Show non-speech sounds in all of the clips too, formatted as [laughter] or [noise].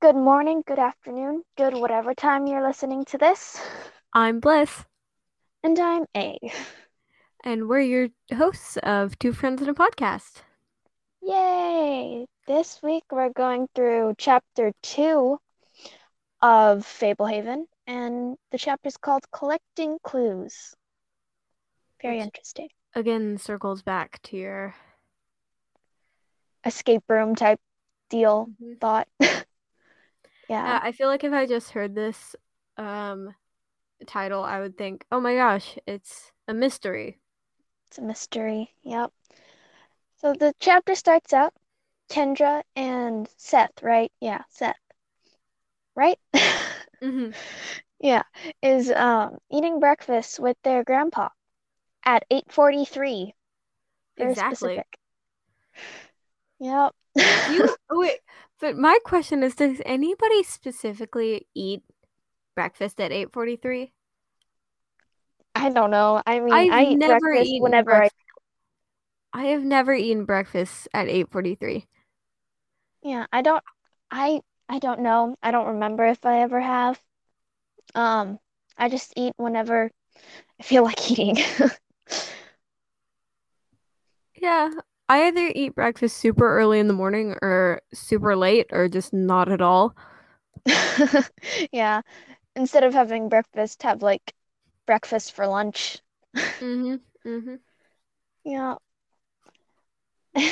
good morning, good afternoon, good whatever time you're listening to this. I'm Bliss, And I'm A. and we're your hosts of Two Friends and a Podcast. Yay! This week we're going through chapter two of Fablehaven, and the chapter is called Collecting Clues. Very Which- interesting. Again, circles back to your. Escape room type deal Mhm. thought. [laughs] Yeah, yeah. I feel like if I just heard this um, title, I would think, oh my gosh, it's a mystery. It's a mystery. Yep. So the chapter starts out Kendra and Seth, right? Yeah, Seth. Right? [laughs] hmm Yeah, is um eating breakfast with their grandpa at 8:43. Very Exactly. specific. Yep. You, [laughs] wait, but my question is, does anybody specifically eat breakfast at 8:43? I don't know. I mean, I've I eat never breakfast eaten whenever I. I have never eaten breakfast at 8:43. Yeah, I don't I I don't know. I don't remember if I ever have. Um, I just eat whenever I feel like [laughs] eating. Yeah, I either eat breakfast super early in the morning or super late or just not at all. [laughs] Yeah. Instead of having breakfast, have like breakfast for lunch. Mm-hmm. [laughs] Mm-hmm. Yeah.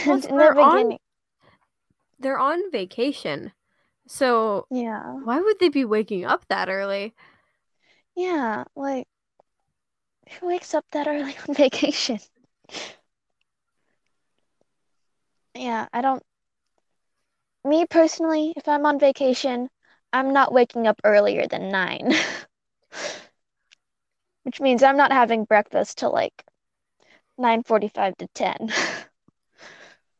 Plus, [laughs] And in the they're on they're on vacation. So yeah. why would they be waking up that early? Yeah, like who wakes up that early on vacation? Yeah, I don't. Me personally, if I'm on vacation, I'm not waking up earlier than nine. [laughs] Which means I'm not having breakfast till like 9:45 to 10.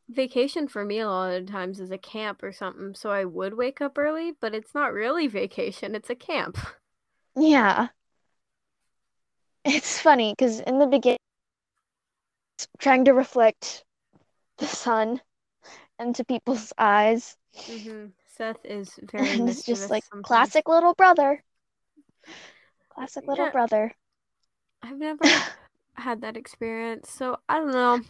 Vacation for me a lot of times is a camp or something, so I would wake up early, but it's not really vacation, it's a camp. [laughs] Yeah. It's funny because in the beginning, trying to reflect the sun into people's eyes. Mm-hmm. Seth is very And it's just like sometimes. classic little brother. Classic little Yeah. brother. I've never [laughs] had that experience, so I don't know.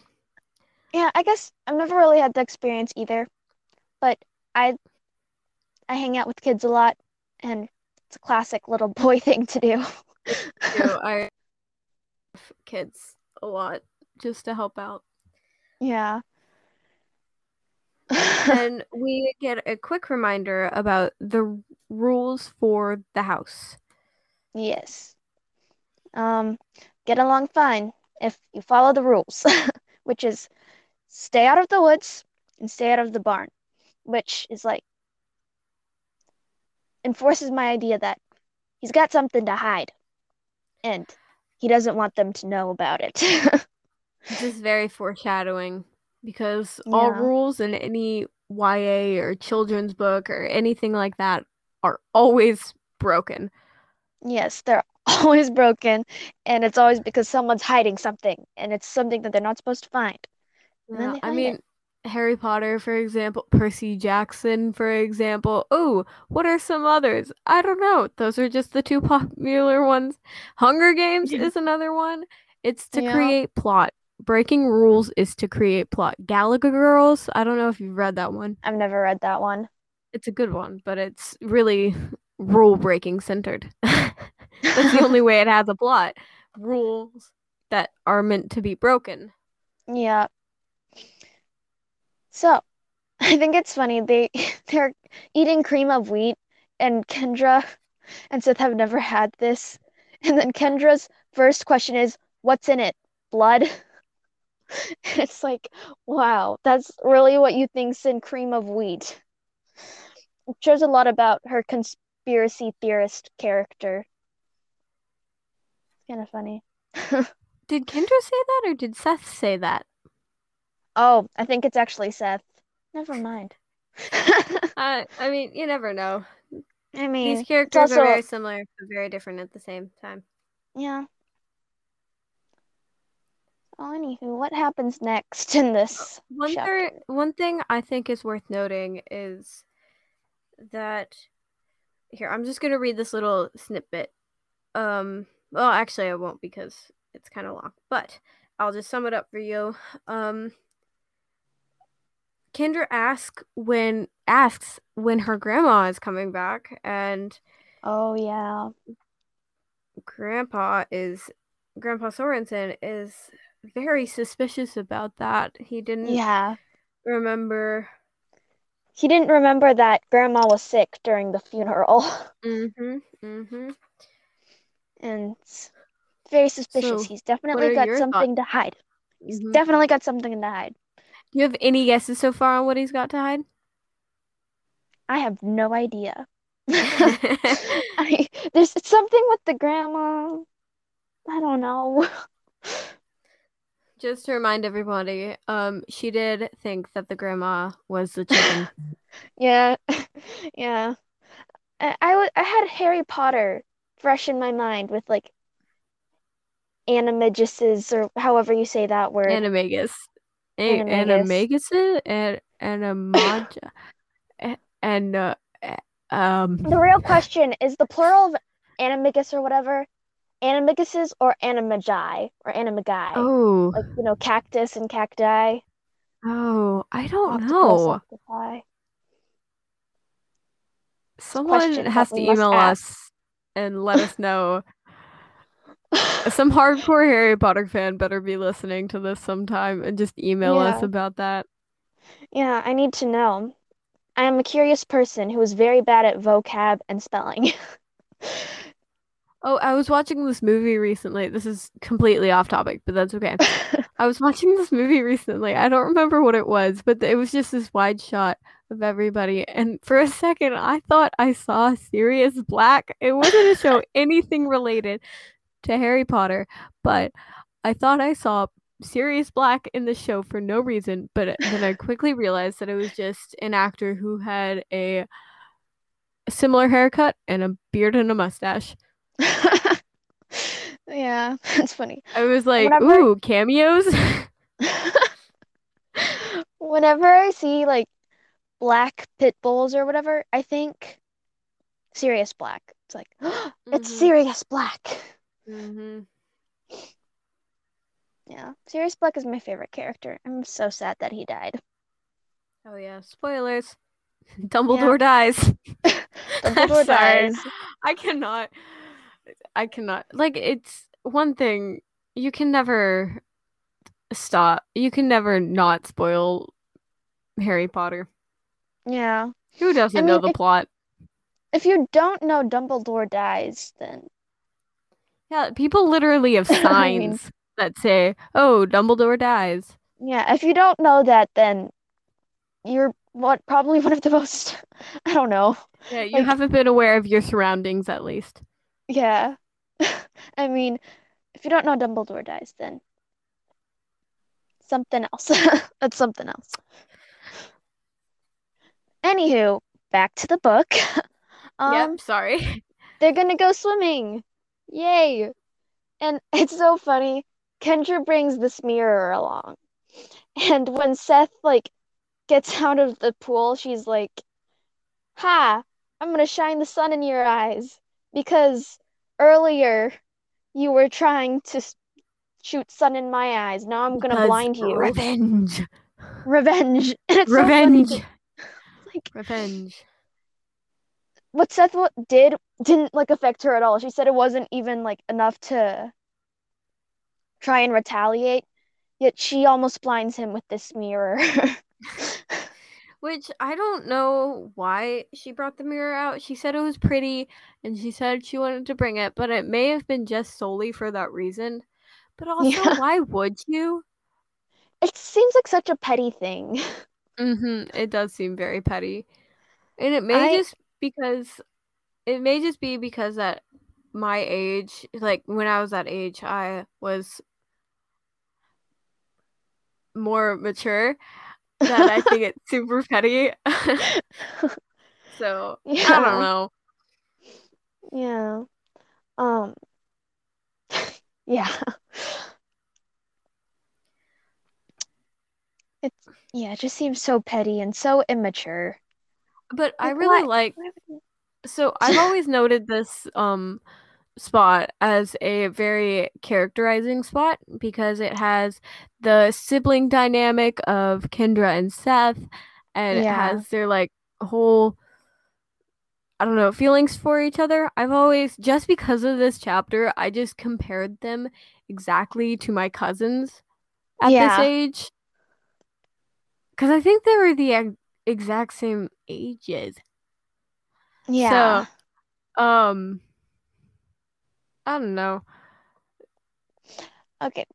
Yeah, I guess I've never really had the experience either, but I I hang out with kids a lot, and it's a classic little [laughs] boy thing to do. do. [laughs] I have kids a lot just to help out. Yeah. And we get a quick reminder about the rules for the house. Yes. Um, get along fine if you follow the rules, [laughs] which is stay out of the woods and stay out of the barn, which is like enforces my idea that he's got something to hide and he doesn't want them to know about it. [laughs] This is very foreshadowing because all rules in any YA or children's book or anything like that are always broken. Yes, they're [laughs] always broken, and it's always because someone's hiding something, and it's something that they're not supposed to find. Yeah, I mean, it. Harry Potter, for example, Percy Jackson, for example. Oh, what are some others? I don't know. Those are just the two [laughs] popular ones. Hunger Games Yeah. [laughs] is another one. It's to Yeah. create plot. Breaking rules is to create plot. Gallagher Girls, I don't know if you've read that one. I've never read that one. It's a good one, but it's really rule breaking centered. [laughs] That's the only way it has a plot. Rules that are meant to be broken. Yeah. So, [laughs] I think it's funny they [laughs] they're eating cream of wheat and Kendra and Seth have never had this. And then Kendra's first question is, "What's in it? Blood?" [laughs] It's like, wow, that's really what you think's in cream of wheat. It shows a lot about her conspiracy theorist character. It's kind of funny. [laughs] Did Kendra say that or did Seth say that? Oh, I think it's actually Seth. Never mind. [laughs] Uh, I mean, you never know. I mean, These characters also- are very similar but very different at the same time. yeah. Anywho, what happens next in this One chapter? thir- one thing I think is worth noting is that here, I'm just gonna read this little snippet. Um well actually I won't because it's kind of long, but I'll just sum it up for you. Um Kendra asks when asks when her grandma is coming back and Oh yeah. grandpa is grandpa Sorenson is very suspicious about that. He didn't Yeah. remember He didn't remember that grandma was sick during the funeral. [laughs] Mhm. Mhm. and very suspicious. So, He's definitely got something to hide. He's Mhm. definitely got something to hide. Do you have any guesses so far on what he's got to hide? I have no idea. [laughs] [laughs] I there's something with the grandma. I don't know. Just to remind everybody, um, she did think that the grandma was the chicken. [laughs] Yeah, [laughs] yeah. I, I, w- I had Harry Potter fresh in my mind with like animaguses or however you say that word. Animagus. A- Animagus. Animagus and Animaja. A- and uh, um The real [laughs] question is the plural of animagus or whatever, animaguses or animagi or animagi. oh Like, you know, cactus and cacti, oh I don't octopus, know. octopi. Someone has to email us and let us know. [laughs] Some hardcore Harry Potter fan better be listening to this sometime and just email us about that. Yeah, I need to know. I am a curious person who is very bad at vocab and spelling. [laughs] Oh, I was watching this movie recently. This is completely off topic, but that's okay. [laughs] I was watching this movie recently. I don't remember what it was, but it was just this wide shot of everybody. And for a second, I thought I saw Sirius Black. It wasn't a show [laughs] anything related to Harry Potter, but I thought I saw Sirius Black in the show for no reason. But then I quickly realized that it was just an actor who had a similar haircut and a beard and a mustache. [laughs] Yeah, [laughs] that's funny. I was like, Whenever- ooh, cameos? [laughs] Whenever I see like black pit bulls or whatever, I think Sirius Black. It's like, [gasps] it's Mhm. Sirius Black. mm-hmm. Yeah, Sirius Black is my favorite character. I'm so sad that he died. Oh yeah, spoilers. Dumbledore dies. Dumbledore dies. I cannot. I cannot. Like it's one thing you can never stop. You can never not spoil Harry Potter. Yeah. Who doesn't I know the if- plot? If you don't know Dumbledore dies, then Yeah, people literally have [laughs] I mean- signs that say, "Oh, Dumbledore dies." yeah, if you don't know that, then you're what probably one of the most [laughs] I don't know. Yeah, you Like- haven't been aware of your surroundings at least. Yeah. [laughs] I mean, if you don't know Dumbledore dies, then something else. [laughs] That's something else. Anywho, back to the book. [laughs] Um, yep, sorry. they're gonna go swimming. Yay. And it's so funny. Kendra brings this mirror along. And when Seth like gets out of the pool, she's like, "Ha, I'm gonna shine the sun in your eyes because earlier you were trying to shoot sun in my eyes. Now I'm gonna Because blind you. Revenge. Revenge." [laughs] So Revenge. to- [laughs] like Revenge. what Seth did didn't like affect her at all. She said it wasn't even like enough to try and retaliate, yet she almost blinds him with this mirror. [laughs] Which I don't know why she brought the mirror out. She said it was pretty and she said she wanted to bring it, but it may have been just solely for that reason. But [laughs] also, Yeah. why would you? It seems like such a petty thing. [laughs] Mm-hmm. It does seem very petty. And it may I- just because it may just be because at my age, like when I was that age, I was more mature that I think it's super petty. [laughs] so yeah. I don't know. Yeah. Um [laughs] yeah. It's yeah, it just seems so petty and so immature. But I really why- like why so I've always noted this um spot as a very characterizing spot because it has the sibling dynamic of Kendra and Seth and it has their like whole I don't know, feelings for each other. I've always just because of this chapter, I just compared them exactly to my cousins at Yeah. this age. Cuz I think they were the ex- exact same ages. Yeah. So um I don't know. Okay.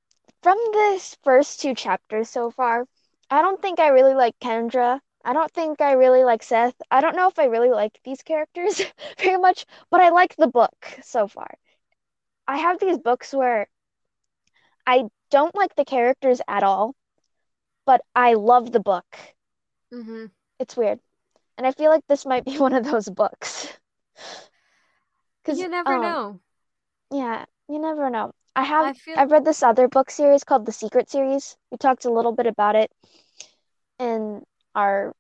From this first two chapters so far, I don't think I really like Kendra. I don't think I really like Seth. I don't know if I really like these characters [laughs] very much, but I like the book so far. I have these books where I don't like the characters at all, but I love the book. Mm-hmm. It's weird. And I feel like this might be [laughs] one of those books. Because You never um, know. Yeah, you never know. I have I feel I've read this other book series called The Secret Series. We talked a little bit about it in our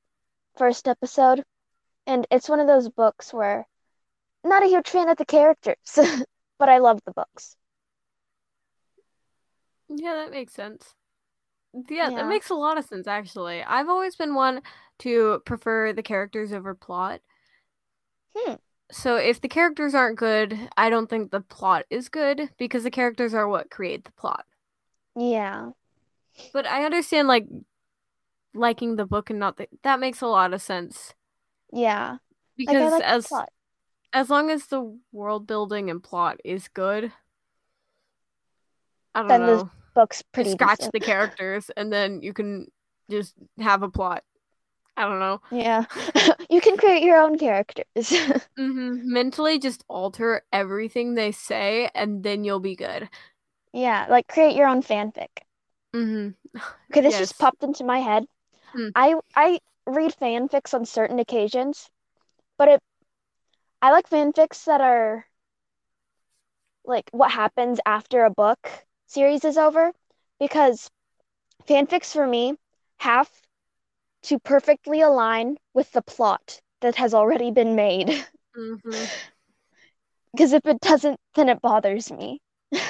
first episode, and it's one of those books where not a huge fan of the characters, [laughs] but I love the books. yeah, that makes sense. Yeah, Yeah. that makes a lot of sense actually. I've always been one to prefer the characters over plot. Hmm. So if the characters aren't good, I don't think the plot is good because the characters are what create the plot. Yeah. But I understand like liking the book and not the that makes a lot of sense Yeah. Because like the as as long as the world building and plot is good, I don't know. Then the know. Book's pretty scratch decent. the characters and then you can just have a plot. I don't know. Yeah. [laughs] You can create your own characters. [laughs] hmm Mentally just alter everything they say and then you'll be good. Yeah, like create your own fanfic. hmm [sighs] Okay, this Yes. just popped into my head. Hmm. I I read fanfics on certain occasions, but it I like fanfics that are like what happens after a book series is over because fanfics for me have to perfectly align with the plot that has already been made. [laughs] Because if it doesn't, then it bothers me. [laughs]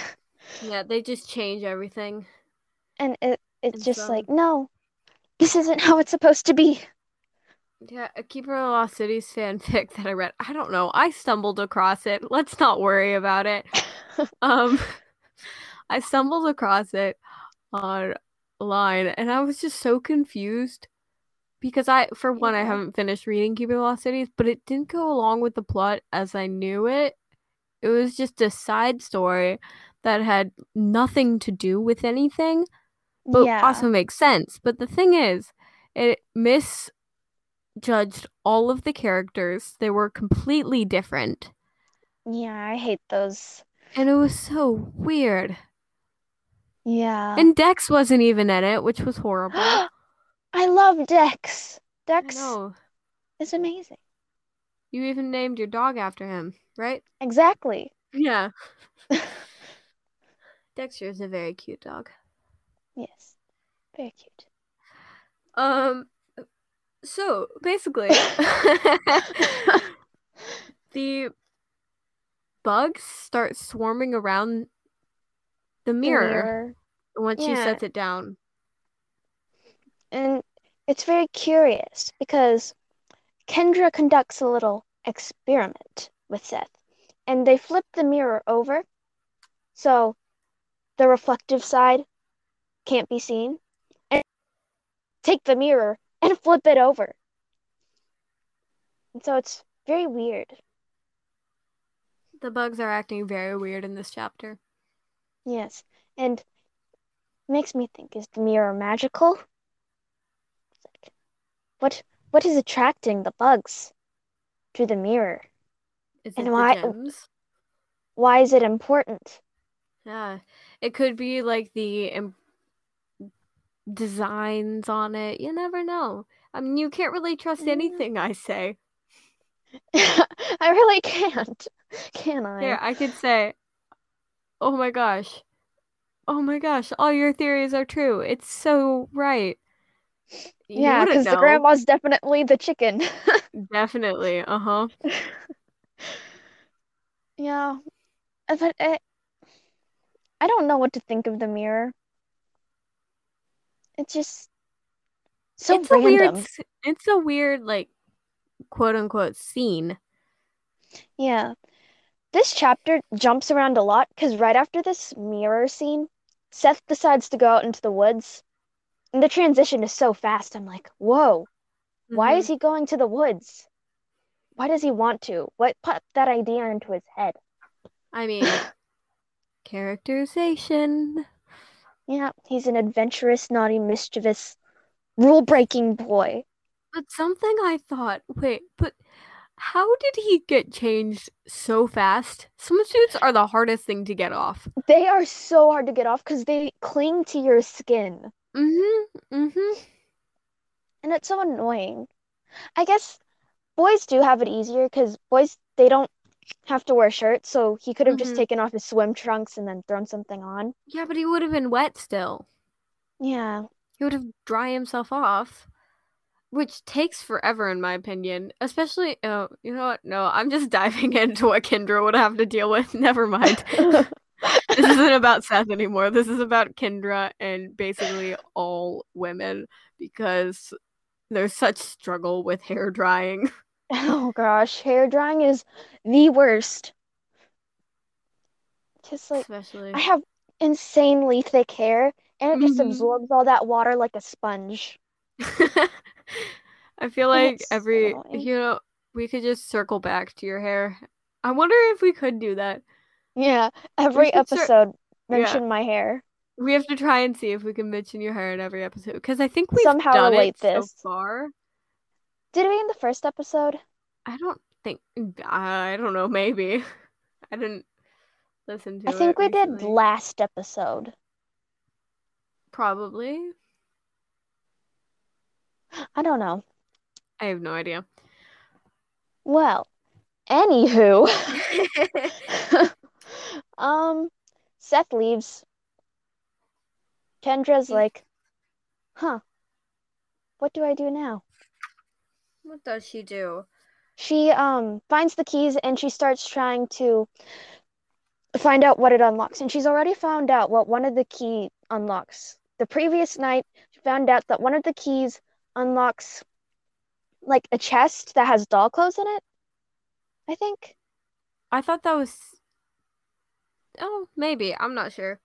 Yeah, they just change everything. And it it's And just so- like, no, this isn't how it's supposed to be. Yeah, a Keeper of the Lost Cities fanfic that I read. I don't know. I stumbled across it. Let's not worry about it. [laughs] um I stumbled across it online and I was just so confused because I for one I haven't finished reading the Lost Cities, but it didn't go along with the plot as I knew it. It was just a side story that had nothing to do with anything, but Yeah. also makes sense. But the thing is, it misjudged all of the characters. They were completely different. Yeah, I hate those. And it was so weird. Yeah. And Dex wasn't even in it, which was [gasps] horrible. I love Dex. Dex is amazing. You even named your dog after him, right? Exactly. Yeah. [laughs] Dexter is a very cute dog. Yes. Very cute. Um so basically [laughs] [laughs] the bugs start swarming around the mirror, mirror. once she Yeah. sets it down. And it's very curious because Kendra conducts a little experiment with Seth. And they flip the mirror over so the reflective side can't be seen. And take the mirror and [laughs] flip it over. And so it's very weird. The bugs are acting very weird in this chapter. Yes. And makes me think, is the mirror magical? What what is attracting the bugs to the mirror? Is And it why-? Why is it important? Yeah. It could be like the designs on it. You never know. I mean, you can't really trust Yeah. anything I say. [laughs] I really can't. Can I? Here, I could say, oh my gosh. Oh my gosh, all your theories are true. It's so right. Yeah, because the grandma's definitely the chicken. Definitely. Uh-huh. [laughs] Yeah, uh, but I, I don't know what to think of the mirror. It's just so It's a weird random. it's a weird like quote unquote scene. Yeah. This chapter jumps around a lot because right after this mirror scene, Seth decides to go out into the woods. And the transition is so fast. I'm like, whoa, why is Mhm. he going to the woods? Why does he want to? What put that idea into his head? I mean [sighs] characterization. Yeah, he's an adventurous, naughty, mischievous, rule-breaking boy. But something I thought, wait, but how did he get changed so fast? Swimsuits are the hardest thing to get off. They are so hard to get off because they cling to your skin. Mm-hmm. Mm-hmm. And it's so annoying. I guess boys do have it easier because boys, they don't have to wear shirts, so he could have just Mhm. taken off his swim trunks and then thrown something on. Yeah, but he would have been wet still. Yeah. He would have dry himself off. Which takes forever in my opinion. Especially oh, you know what? No, I'm just [laughs] diving into what Kendra would have to deal with. [laughs] Never mind. [laughs] this isn't about Seth anymore. This is about Kendra and basically all women because there's such struggle with hair drying. [laughs] Oh gosh, hair drying is the worst. Just like Especially I have insanely thick hair and it just Mhm. absorbs all that water like a sponge. [laughs] I feel And like so every annoying. you know we could just circle back to your hair. I wonder if we could do that. Yeah, every should start- episode Yeah. my hair. We have to try and see if we can mention your hair in every episode because I think we've Somehow done relate it so far. Did we in the first episode? I don't think I don't know. Maybe [laughs] I didn't listen to I think we did last episode. Probably. I don't know. I have no idea. Well, anywho, [laughs] um, Seth leaves. Kendra's Yeah. like, huh, what do I do now? what does she do? She um finds the keys and she starts trying to find out what it unlocks. And she's already found out what one of the key unlocks. The previous night, she found out that one of the keys unlocks like a chest that has doll clothes in it. I think. I thought that was. Oh, maybe I'm not sure.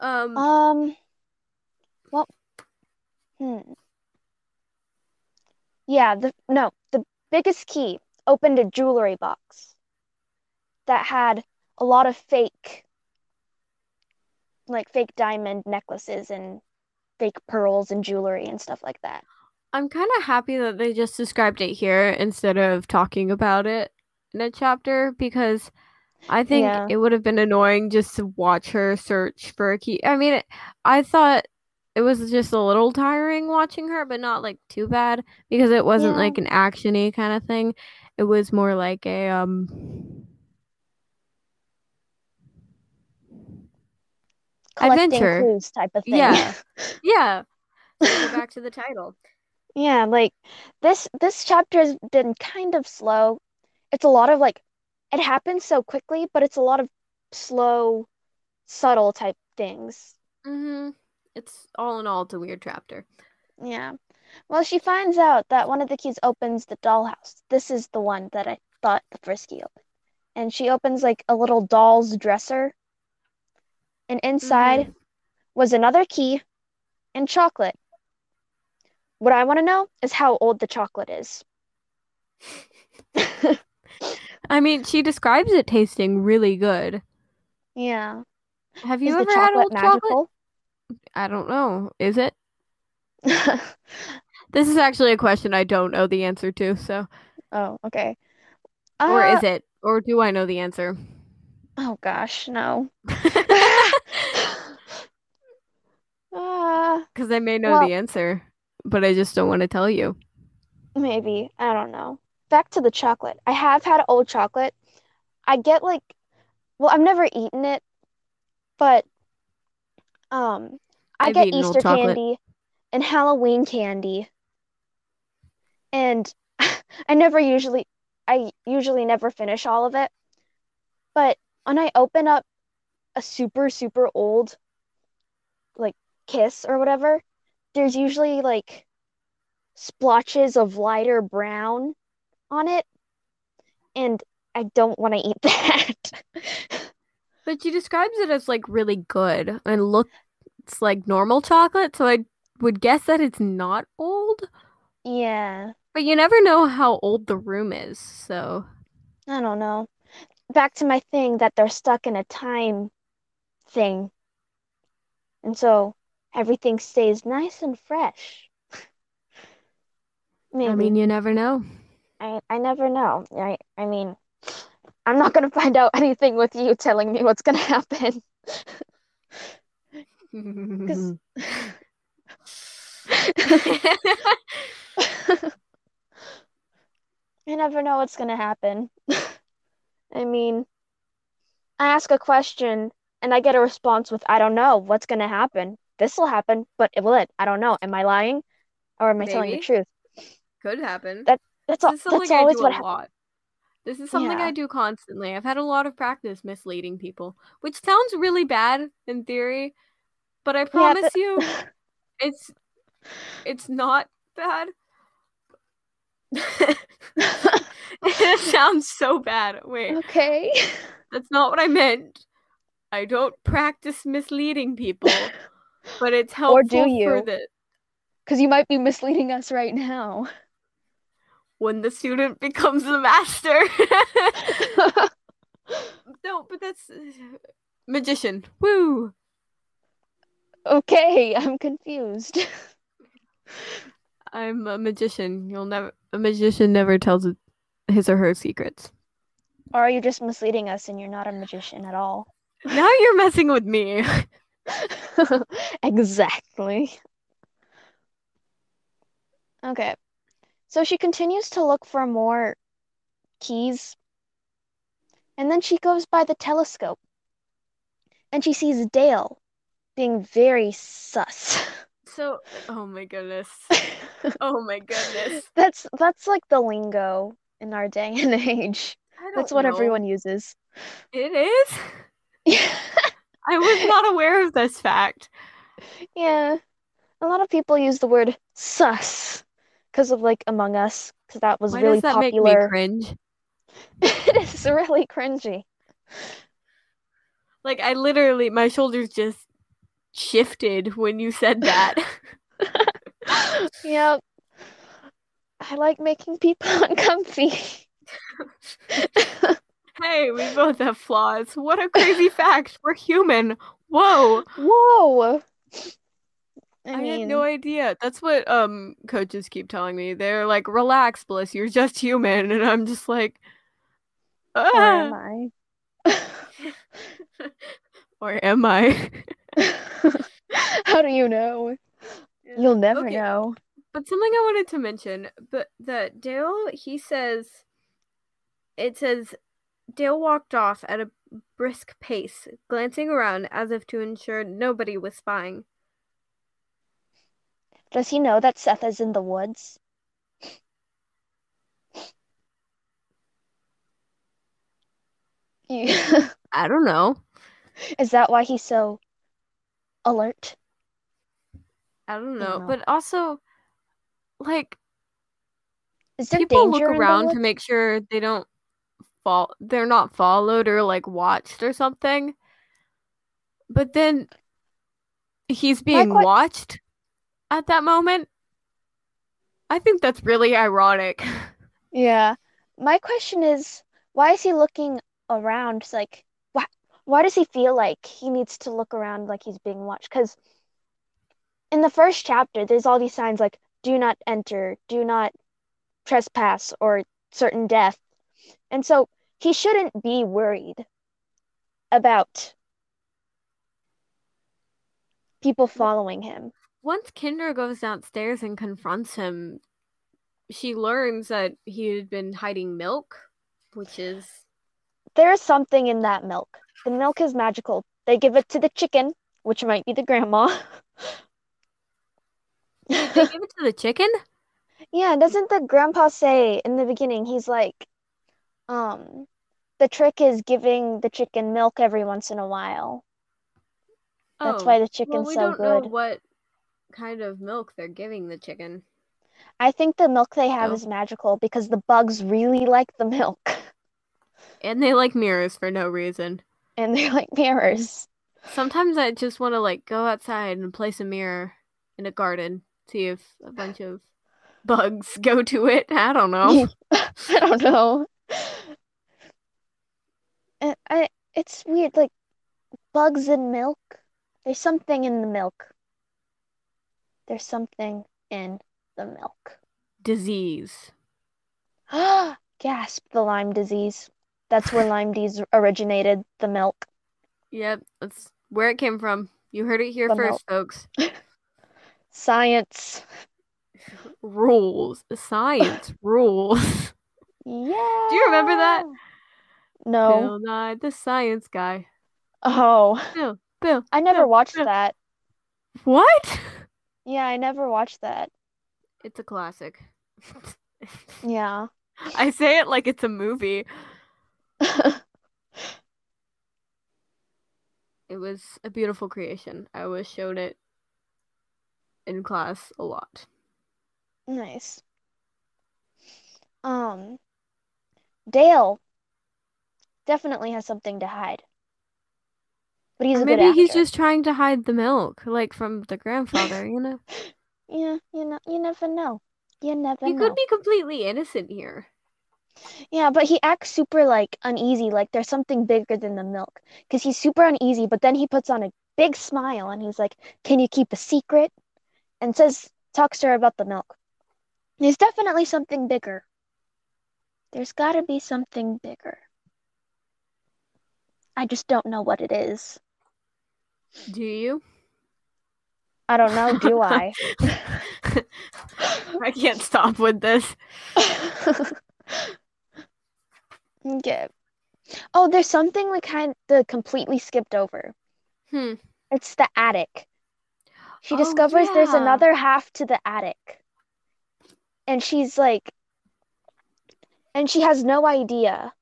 Um. Um, well, hmm. Yeah, the no, the biggest key opened a jewelry box that had a lot of fake, like fake diamond necklaces and fake pearls and jewelry and stuff like that. I'm kind of happy that they just described it here instead of talking about it in a chapter because I think Yeah. it would have been annoying just to watch her search for a key. I mean, it, I thought it was just a little tiring watching her, but not like too bad because it wasn't Yeah. like an actiony kind of thing. It was more like a um Adventure. clues type of thing. Yeah. [laughs] yeah. So [laughs] back to the title. Yeah, like this this chapter has been kind of slow. It's a lot of like it happens so quickly, but it's a lot of slow, subtle type things. hmm It's all in all, it's a weird chapter. Yeah. Well, she finds out that one of the keys opens the dollhouse. This is the one that I thought the first key opened. And she opens like a little doll's dresser. And inside was another key and chocolate. What I want to know is how old the chocolate is. [laughs] I mean, she describes it tasting really good. Yeah. Have you Is ever had chocolate old chocolate? I don't know. Is it? [laughs] This is actually a question I don't know the answer to, so. Oh, okay. Or Uh, is it? Or do I know the answer? oh gosh, no. [laughs] [laughs] Uh, Because I may know Well- the answer, but I just don't want to tell you. maybe. I don't know. Back to the chocolate. I have had old chocolate. I get like, well, I've never eaten it, but um, I I've get Easter candy and Halloween candy and [laughs] I never usually I usually never finish all of it. But when I open up a super super old like kiss or whatever, there's usually like splotches of lighter brown on it, and I don't want to eat [laughs] that. But she describes it as like really good and looks like normal chocolate, so I would guess that it's not old. Yeah, But you never know how old the room is, so I don't know. Back to my thing that they're stuck in a time thing, and so everything stays nice and fresh. [laughs] I mean, you never know. I I never know. I I mean, I'm not gonna [laughs] find out anything with you telling me what's gonna happen. Because [laughs] [laughs] I never know what's gonna happen. I mean, I ask a question and I get a response with I don't know what's gonna happen. This will happen, but it will it? I don't know. Am I lying or am I telling the truth? Could happen. That that's all This is that's something I always do a what happens. lot. This is something Yeah. I do constantly. I've had a lot of practice misleading people, which sounds really bad in theory, but I Yeah, promise but you [laughs] it's it's not bad. [laughs] it [laughs] sounds so bad. Wait, okay. that's not what I meant. I don't practice misleading people, but it's Or do helpful for you? the Because you might be misleading us right now. When the student [laughs] becomes the master. [laughs] no, but that's [sighs] magician. Woo! Okay, I'm confused. [laughs] I'm a magician. You'll never a magician never tells his or her secrets. Or are you just misleading us and you're not a magician at all? Now you're messing with me. Exactly. Okay. So she continues to look for more keys, and then she goes by the telescope and she sees Dale being very sus. [laughs] So, oh my goodness. [laughs] Oh my goodness. That's that's like the lingo in our day and [laughs] age. I That's what know. everyone uses. It is? I was not aware of this fact. Yeah. A lot of people use the word sus because of like Among Us, because that was Why really does that make me popular. cringe? [laughs] It is really cringy. Like I literally my shoulders just shifted when you said that. [laughs] Yep. I like making people [laughs] uncomfy. hey, we both have flaws. What a crazy fact. We're human. Whoa. Whoa. I I had no idea. That's what um coaches keep telling me. They're like, "Relax, Bliss. You're just human," and I'm just like, or am ah. I? [laughs] or am I? [laughs] [laughs] How do you know? You'll never Okay, know. but something I wanted to mention, but that Dale, he says, it says Dale walked off at a brisk pace, glancing around as if to ensure nobody was spying. Does he know that Seth is in the woods? You- [laughs] I don't know. Is that why he's so alert? I don't I know. don't know. But also, like, Is there people look danger in the around to make sure they don't fall they're not followed or like watched or something. But then he's being watched at that moment. I think that's really ironic. [laughs] Yeah. My question is, why is he looking around? Like, why, why does he feel like he needs to look around like he's being watched? Because in the first chapter, there's all these signs like, do not enter, do not trespass, or certain death. And so he shouldn't be worried about people following him. Once Kendra goes downstairs and confronts him, she learns that he had been hiding milk, which is There's something in that milk. The milk is magical. They give it to the chicken, which might be the grandma. They [laughs] give it to the chicken? Yeah, doesn't the grandpa say in the beginning, he's like, um, the trick is giving the chicken milk every once in a while. That's Oh, why the well, chicken's we so don't know good. what kind of milk they're giving the chicken. I think the milk they have Oh. is magical because the bugs really like the milk [laughs] And they like mirrors for no reason. and they're like mirrors. Sometimes I just want to like go outside and place a mirror in a garden, see if a bunch of bugs go to it. I don't know. [laughs] I don't know. And I, it's weird, like bugs in milk. There's something in the milk. There's something in the milk. Disease. [gasps] Gasp, the Lyme disease. That's where Lyme disease originated, the milk. Yep, that's where it came from. You heard it here The first, milk. folks. [laughs] Science. Rules. Science [laughs] rules. Yeah. Do you remember that? No. Bill Nye, the science guy. Oh, Bill, Bill. I never Bill, watched Bill. that. What? Yeah, I never watched that. It's a classic. Yeah. [laughs] I say it like it's a movie. [laughs] It was a beautiful creation. I was shown it in class a lot. Nice. Um, Dale definitely has something to hide. But he's Or a good maybe he's actor. just trying to hide the milk, like from the grandfather, you know? [laughs] Yeah, you know, you never know. You never He know. could be completely innocent here. Yeah, but he acts super like uneasy, like there's something bigger than the milk. Because he's super uneasy, but then he puts on a big smile and he's like, Can you keep a secret? And says, talks to her about the milk. There's definitely something bigger. There's gotta be something bigger. I just don't know what it is. Do you? I don't know, do [laughs] I? I can't stop with this. [laughs] Okay. Oh, there's something we kind of completely skipped over. Hmm. It's the attic. She Oh, discovers there's another half to the attic. And she's like, and she has no idea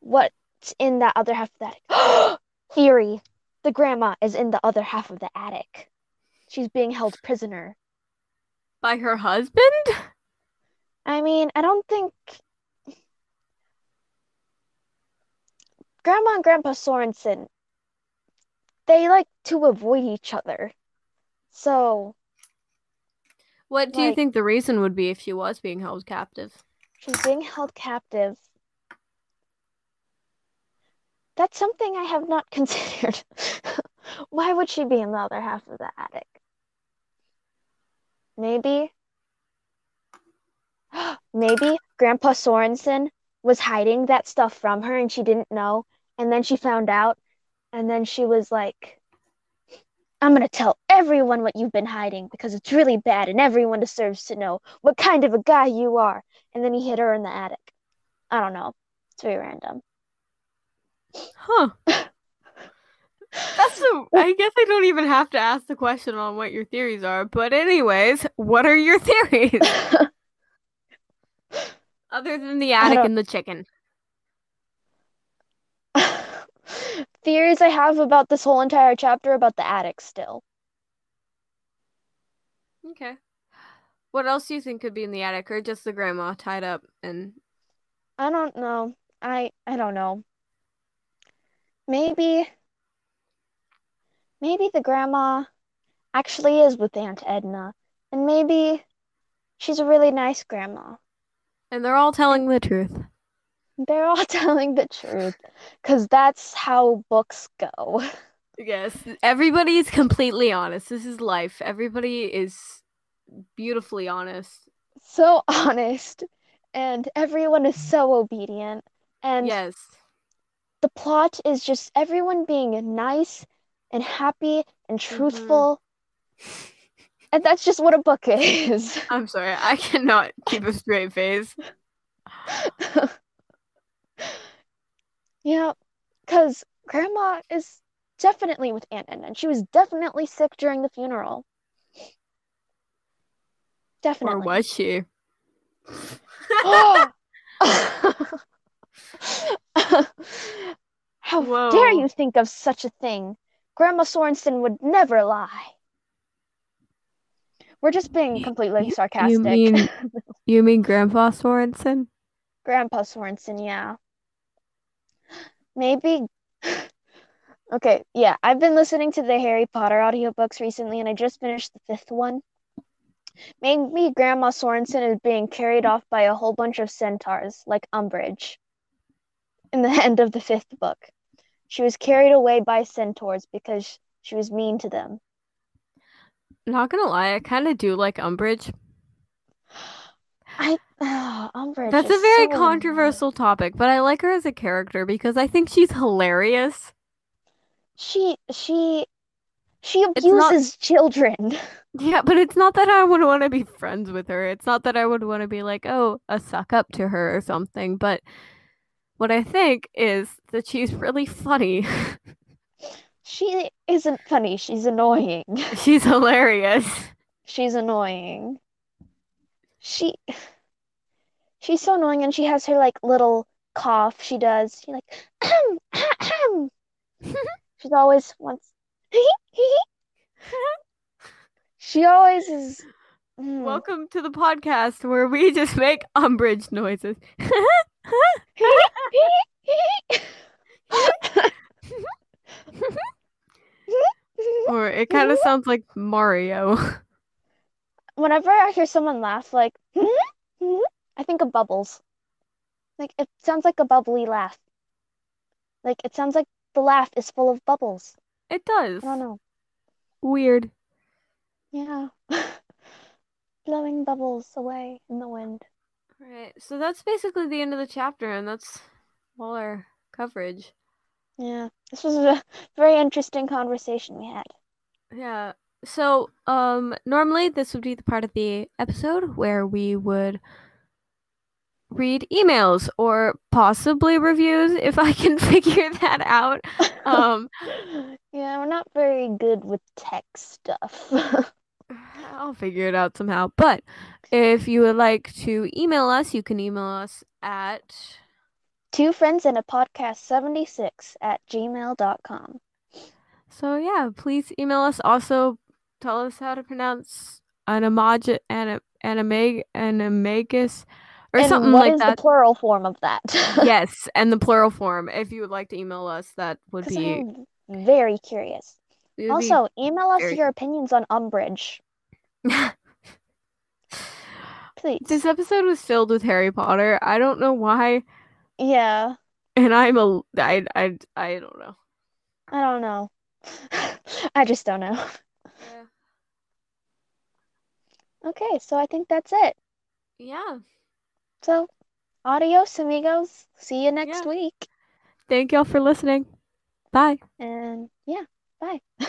what's in that other half of the attic. [gasps] Theory. The grandma is in the other half of the attic. She's being held prisoner. By her husband? I mean, I don't think Grandma and Grandpa Sorenson, they like to avoid each other. So What do you think the reason would be if she was being held captive? she's being held captive. That's something I have not [laughs] considered. Why would she be in the other half of the attic? Maybe, [gasps] maybe Grandpa Sorenson was hiding that stuff from her and she didn't know. And then she found out. And then she was like, I'm going to tell everyone what you've been hiding because it's really bad and everyone deserves to know what kind of a guy you are. And then he hit her in the attic. I don't know. It's very random. Huh. That's the. I guess I don't even have to ask the question on what your theories are. But, anyways, what are your [laughs] theories? Other than the attic uh, and the chicken. [laughs] Theories I have about this whole entire chapter about the attic still. Okay. What else do you think could be in the attic, or just the grandma tied up and I don't know. I I don't know. Maybe maybe the grandma actually is with Aunt Edna. And maybe she's a really nice grandma. and they're all telling the truth? They're all [laughs] telling the truth because that's how books go. Yes, everybody's completely honest. This is life. Everybody is beautifully honest. So [laughs] honest. And everyone is so obedient. And Yes. The plot is just everyone being nice and happy and Mm-hmm. truthful. And that's just what a book is. [laughs] I'm sorry. I cannot keep a straight face. [laughs] Yeah, because grandma is definitely with Aunt Edna, and she was definitely sick during the funeral. Definitely. Or was she? [gasps] [laughs] [laughs] How Whoa. dare you think of such a thing? Grandma Sorenson would never lie. We're just being completely sarcastic. You mean [laughs] you mean Grandpa Sorenson? Grandpa Sorenson, yeah. Maybe. [sighs] Okay, yeah, I've been listening to the Harry Potter audiobooks recently, and I just finished the fifth one. Maybe Grandma Sorenson is being carried off by a whole bunch of centaurs, like Umbridge, in the [laughs] end of the fifth book. She was carried away by centaurs because she was mean to them. Not gonna lie, I kind of do like Umbridge. I, oh, Umbridge That's a very so annoying. controversial topic, but I like her as a character because I think she's hilarious. She, she, she It's not- abuses children. [laughs] Yeah, but it's not that I would want to be friends with her. It's not that I would want to be like, oh, a suck up to her or something. But what I think is that she's really funny. She isn't funny. She's annoying. [laughs] she's hilarious. She's annoying. She she's so annoying and she has her like little cough she does. She like ahem, [clears throat] ahem. She's always wants [laughs] She always is mm. Welcome to the podcast where we just make Umbridge noises. [laughs] or it kind of [laughs] sounds like Mario. Whenever I hear someone laugh like I think of bubbles. Like it sounds like a bubbly laugh. Like it sounds like the laugh is full of bubbles. It does. I don't know. Weird. Yeah. [laughs] Blowing bubbles away in the wind. Right. So that's basically the end of the chapter, and that's all our coverage. Yeah. This was a [laughs] very interesting conversation we had. Yeah. So, um, normally this would be the part of the episode where we would read emails or possibly reviews [laughs] if I can [laughs] figure that out. Um, Yeah, we're not very good with tech stuff. I'll figure it out somehow. But if you would like to email us, you can email us at Two friends and a podcast 76 at gmail.com. so yeah, please email us. Also, tell us how to pronounce animag anim animag animagus or And something what like is that. the plural form of that? [laughs] yes, and the plural form. If you would like to email us, that would be, I'm very curious. it would be- Also, email us very- your opinions on Umbridge, [laughs] this episode was filled with Harry Potter. I don't know why, Yeah, and I'm a I I I don't know. I don't know. [laughs] I just don't know. Okay, so I think that's it. Yeah. So, adios, amigos. See you next Yeah. week. Thank y'all for listening. Bye. And yeah, bye. [laughs]